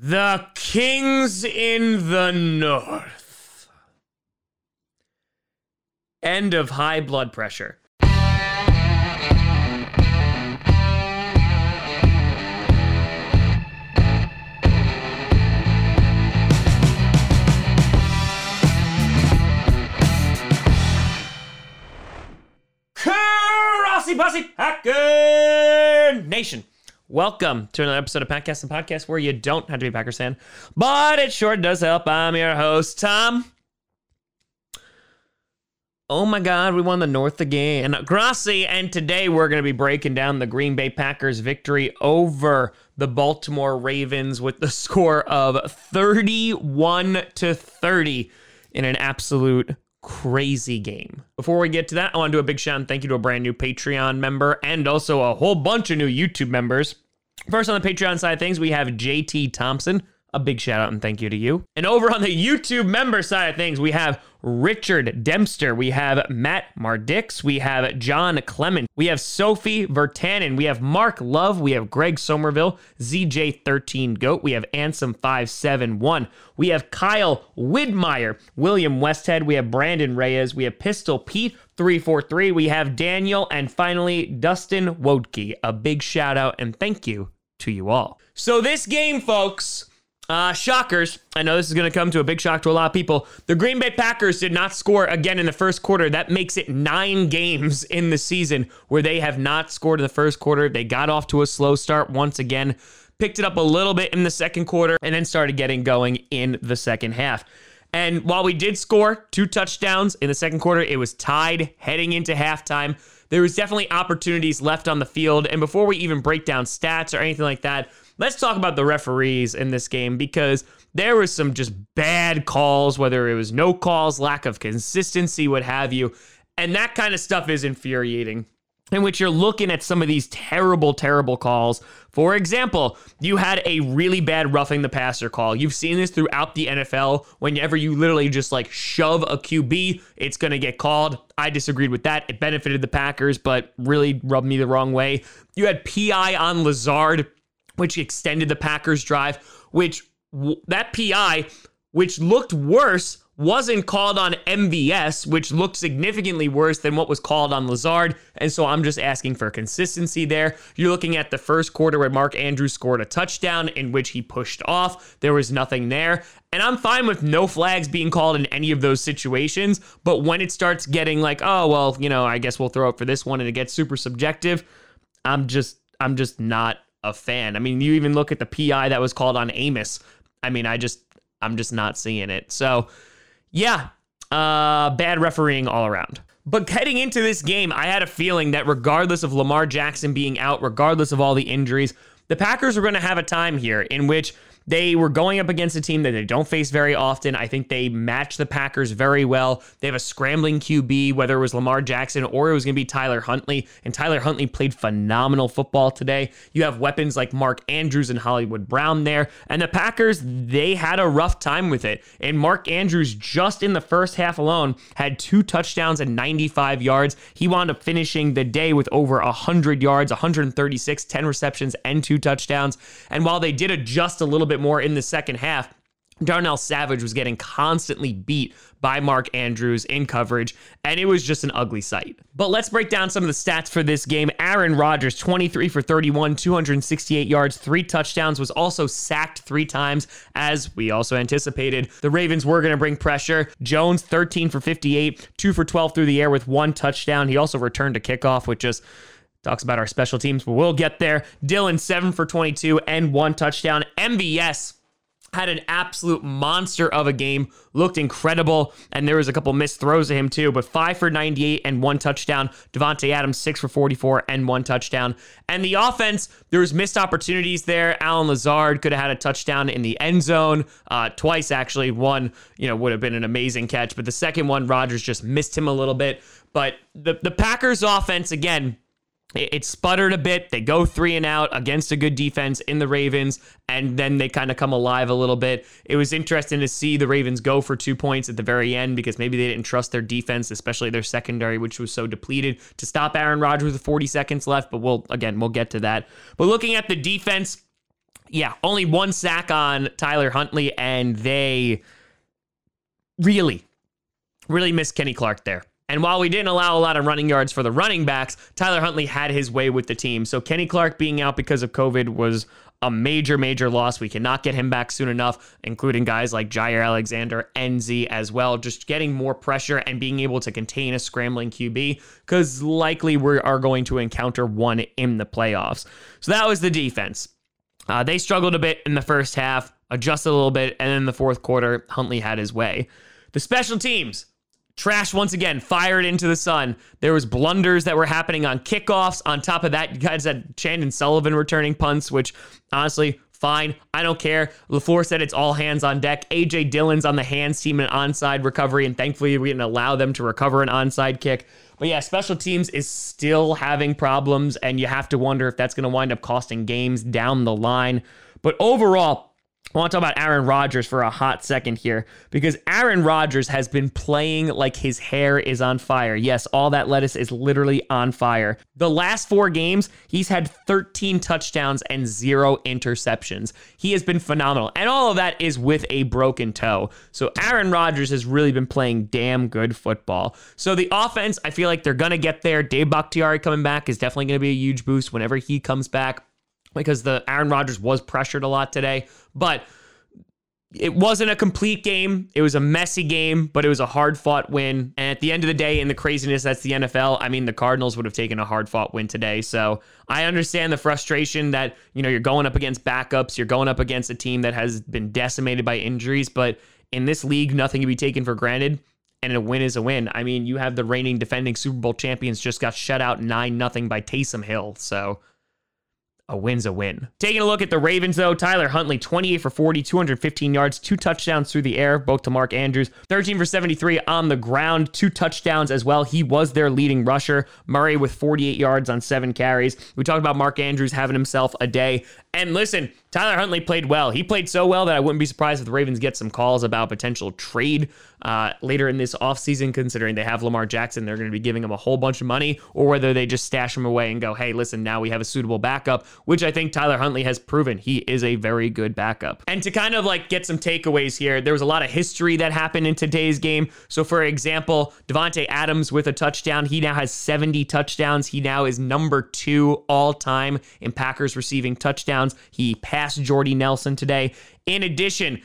The Kings in the North. End of high blood pressure. Rossi Bossy Packer Nation. Welcome to another episode of Podcast and Podcast where you don't have to be a Packers fan, but it sure does help. I'm your host, Tom. Oh my God, we won the North again. Grassi, and today we're going to be breaking down the Green Bay Packers victory over the Baltimore Ravens with the score of 31 to 30 in an absolute crazy game. Before we get to that, I want to do a big shout and thank you to a brand new Patreon member and also a whole bunch of new YouTube members. First, on the Patreon side of things, we have JT Thompson. A big shout out and thank you to you. And over on the YouTube member side of things, we have Richard Dempster, we have Matt Mardix, we have John Clement, we have Sophie Vertanen, we have Mark Love, we have Greg Somerville, ZJ13 Goat, we have Ansem571, we have Kyle Widmeyer, William Westhead, we have Brandon Reyes, we have Pistol Pete 343, we have Daniel, and finally Dustin Wodke. A big shout out and thank you to you all. So, this game, folks. Uh, shockers. I know this is going to come to a big shock to a lot of people. The Green Bay Packers did not score again in the first quarter. That makes it nine games in the season where they have not scored in the first quarter. They got off to a slow start once again, picked it up a little bit in the second quarter, and then started getting going in the second half. And while we did score two touchdowns in the second quarter, it was tied heading into halftime. There was definitely opportunities left on the field. And before we even break down stats or anything like that, let's talk about the referees in this game because there was some just bad calls, whether it was no calls, lack of consistency, what have you. And that kind of stuff is infuriating. In which you're looking at some of these terrible, terrible calls. For example, you had a really bad roughing the passer call. You've seen this throughout the NFL. Whenever you literally just like shove a QB, it's going to get called. I disagreed with that. It benefited the Packers, but really rubbed me the wrong way. You had PI on Lazard which extended the Packers' drive, which that PI, which looked worse, wasn't called on MVS, which looked significantly worse than what was called on Lazard. And so I'm just asking for consistency there. You're looking at the first quarter where Mark Andrews scored a touchdown in which he pushed off. There was nothing there. And I'm fine with no flags being called in any of those situations. But when it starts getting like, oh, well, you know, I guess we'll throw it for this one and it gets super subjective, I'm just, I'm just not a fan. I mean, you even look at the PI that was called on Amos. I mean, I just I'm just not seeing it. So, yeah, uh, bad refereeing all around. But heading into this game, I had a feeling that regardless of Lamar Jackson being out, regardless of all the injuries, the Packers were going to have a time here in which they were going up against a team that they don't face very often. I think they match the Packers very well. They have a scrambling QB, whether it was Lamar Jackson or it was going to be Tyler Huntley. And Tyler Huntley played phenomenal football today. You have weapons like Mark Andrews and Hollywood Brown there. And the Packers, they had a rough time with it. And Mark Andrews, just in the first half alone, had two touchdowns and 95 yards. He wound up finishing the day with over 100 yards, 136, 10 receptions, and two touchdowns. And while they did adjust a little bit bit more in the second half. Darnell Savage was getting constantly beat by Mark Andrews in coverage, and it was just an ugly sight. But let's break down some of the stats for this game. Aaron Rodgers, 23 for 31, 268 yards, three touchdowns, was also sacked three times, as we also anticipated. The Ravens were going to bring pressure. Jones, 13 for 58, 2 for 12 through the air with one touchdown. He also returned a kickoff, which just Talks about our special teams, but we'll get there. Dillon, seven for 22 and one touchdown. MVS had an absolute monster of a game, looked incredible, and there was a couple missed throws to him too, but five for 98 and one touchdown. Davante Adams, six for 44 and one touchdown. And the offense, there was missed opportunities there. Allen Lazard could have had a touchdown in the end zone, uh, twice actually. One, you know, would have been an amazing catch, but the second one, Rodgers just missed him a little bit. But the, the Packers offense, again, it, sputtered a bit. They go three and out against a good defense in the Ravens, and then they kind of come alive a little bit. It was interesting to see the Ravens go for two points at the very end because maybe they didn't trust their defense, especially their secondary, which was so depleted, to stop Aaron Rodgers with 40 seconds left. But we'll, again, we'll get to that. But looking at the defense, yeah, only one sack on Tyler Huntley, and they really, really missed Kenny Clark there. And while we didn't allow a lot of running yards for the running backs, Tyler Huntley had his way with the team. So Kenny Clark being out because of COVID was a major, major loss. We cannot get him back soon enough, including guys like Jaire Alexander, NZ as well. Just getting more pressure and being able to contain a scrambling QB, because likely we are going to encounter one in the playoffs. So that was the defense. Uh, they struggled a bit in the first half, adjusted a little bit, and then the fourth quarter, Huntley had his way. The special teams, trash once again, fired into the sun. There was blunders that were happening on kickoffs. On top of that, you guys had Chandon Sullivan returning punts, which honestly, fine. I don't care. LaFleur said it's all hands on deck. AJ Dillon's on the hands team and onside recovery, and thankfully we didn't allow them to recover an onside kick. But yeah, special teams is still having problems, and you have to wonder if that's going to wind up costing games down the line. But overall, I want to talk about Aaron Rodgers for a hot second here because Aaron Rodgers has been playing like his hair is on fire. Yes, all that lettuce is literally on fire. The last four games, he's had 13 touchdowns and zero interceptions. He has been phenomenal. And all of that is with a broken toe. So Aaron Rodgers has really been playing damn good football. So the offense, I feel like they're going to get there. Dave Bakhtiari coming back is definitely going to be a huge boost whenever he comes back because the Aaron Rodgers was pressured a lot today. But it wasn't a complete game. It was a messy game, but it was a hard fought win. And at the end of the day, in the craziness that's the NFL, I mean, the Cardinals would have taken a hard fought win today. So I understand the frustration that, you know, you're going up against backups, you're going up against a team that has been decimated by injuries. But in this league, nothing can be taken for granted. And a win is a win. I mean, you have the reigning defending Super Bowl champions just got shut out 9 0 by Taysom Hill. So a win's a win. Taking a look at the Ravens, though, Tyler Huntley, 28 for 40, 215 yards, two touchdowns through the air, both to Mark Andrews, 13 for 73 on the ground, two touchdowns as well. He was their leading rusher. Murray with 48 yards on seven carries. We talked about Mark Andrews having himself a day. And listen, Tyler Huntley played well. He played so well that I wouldn't be surprised if the Ravens get some calls about potential trade uh, later in this offseason, considering they have Lamar Jackson. They're going to be giving him a whole bunch of money, or whether they just stash him away and go, hey, listen, now we have a suitable backup, which I think Tyler Huntley has proven he is a very good backup. And to kind of like get some takeaways here, there was a lot of history that happened in today's game. So, for example, Davante Adams with a touchdown. He now has 70 touchdowns. He now is number two all time in Packers receiving touchdowns. He passed Jordy Nelson today. In addition,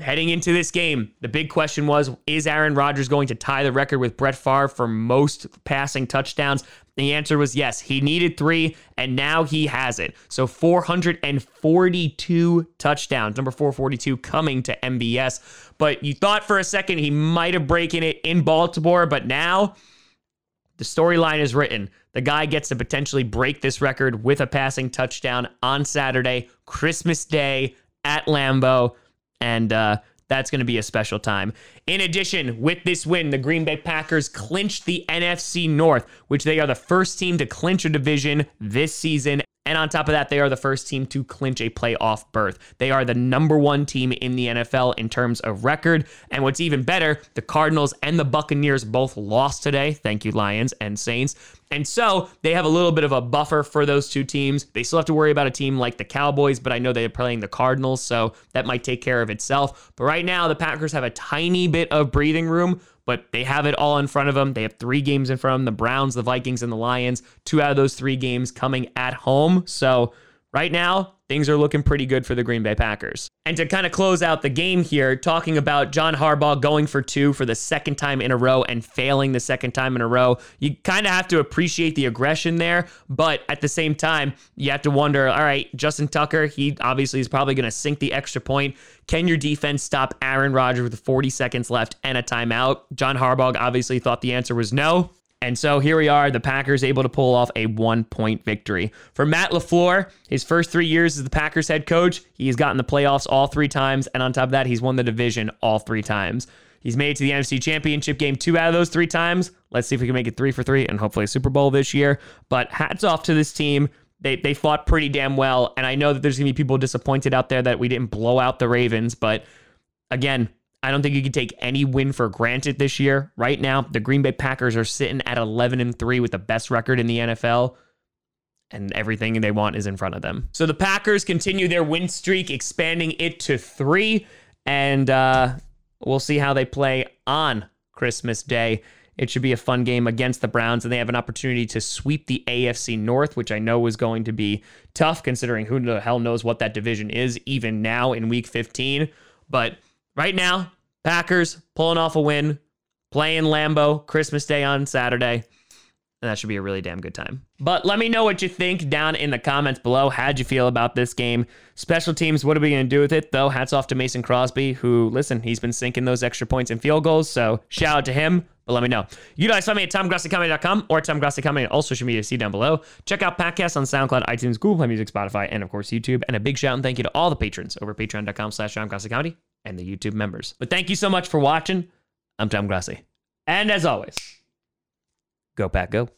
heading into this game, the big question was is Aaron Rodgers going to tie the record with Brett Favre for most passing touchdowns? The answer was yes. He needed three, and now he has it. So 442 touchdowns, number 442 coming to MVS. But you thought for a second he might have broken it in Baltimore, but now the storyline is written. The guy gets to potentially break this record with a passing touchdown on Saturday, Christmas Day at Lambeau. And uh, that's going to be a special time. In addition, with this win, the Green Bay Packers clinched the NFC North, which they are the first team to clinch a division this season and on top of that, they are the first team to clinch a playoff berth. They are the number one team in the NFL in terms of record. And what's even better, the Cardinals and the Buccaneers both lost today. Thank you, Lions and Saints. And so they have a little bit of a buffer for those two teams. They still have to worry about a team like the Cowboys, but I know they're playing the Cardinals, so that might take care of itself. But right now, the Packers have a tiny bit of breathing room but they have it all in front of them. They have three games in front of them the Browns, the Vikings, and the Lions. Two out of those three games coming at home. So right now, things are looking pretty good for the Green Bay Packers. And to kind of close out the game here, talking about John Harbaugh going for two for the second time in a row and failing the second time in a row, you kind of have to appreciate the aggression there. But at the same time, you have to wonder all right, Justin Tucker, he obviously is probably going to sink the extra point. Can your defense stop Aaron Rodgers with 40 seconds left and a timeout? John Harbaugh obviously thought the answer was no. And so here we are, the Packers able to pull off a one point victory. For Matt LaFleur, his first three years as the Packers head coach, he's gotten the playoffs all three times. And on top of that, he's won the division all three times. He's made it to the NFC Championship game two out of those three times. Let's see if we can make it three for three and hopefully a Super Bowl this year. But hats off to this team. They, they fought pretty damn well. And I know that there's going to be people disappointed out there that we didn't blow out the Ravens. But again, I don't think you can take any win for granted this year. Right now, the Green Bay Packers are sitting at 11 and 3 with the best record in the NFL. and everything they want is in front of them. So the Packers continue their win streak, expanding it to three, and uh, we'll see how they play on Christmas Day. It should be a fun game against the Browns, and they have an opportunity to sweep the AFC North, which I know is going to be tough considering who the hell knows what that division is even now in week 15. But right now, Packers pulling off a win, playing Lambeau Christmas Day on Saturday. And that should be a really damn good time. But let me know what you think down in the comments below. How'd you feel about this game? Special teams, what are we going to do with it? Though, hats off to Mason Crosby, who, listen, he's been sinking those extra points and field goals. So shout out to him. But let me know. You guys find me at TomGrassiComedy.com or TomGrassiComedy on all social media. See down below. Check out podcasts on SoundCloud, iTunes, Google Play Music, Spotify, and of course YouTube. And a big shout and thank you to all the patrons over patreon.com slash TomGrassiComedy and the YouTube members. But thank you so much for watching. I'm Tom Grassi. And as always, go Pack Go.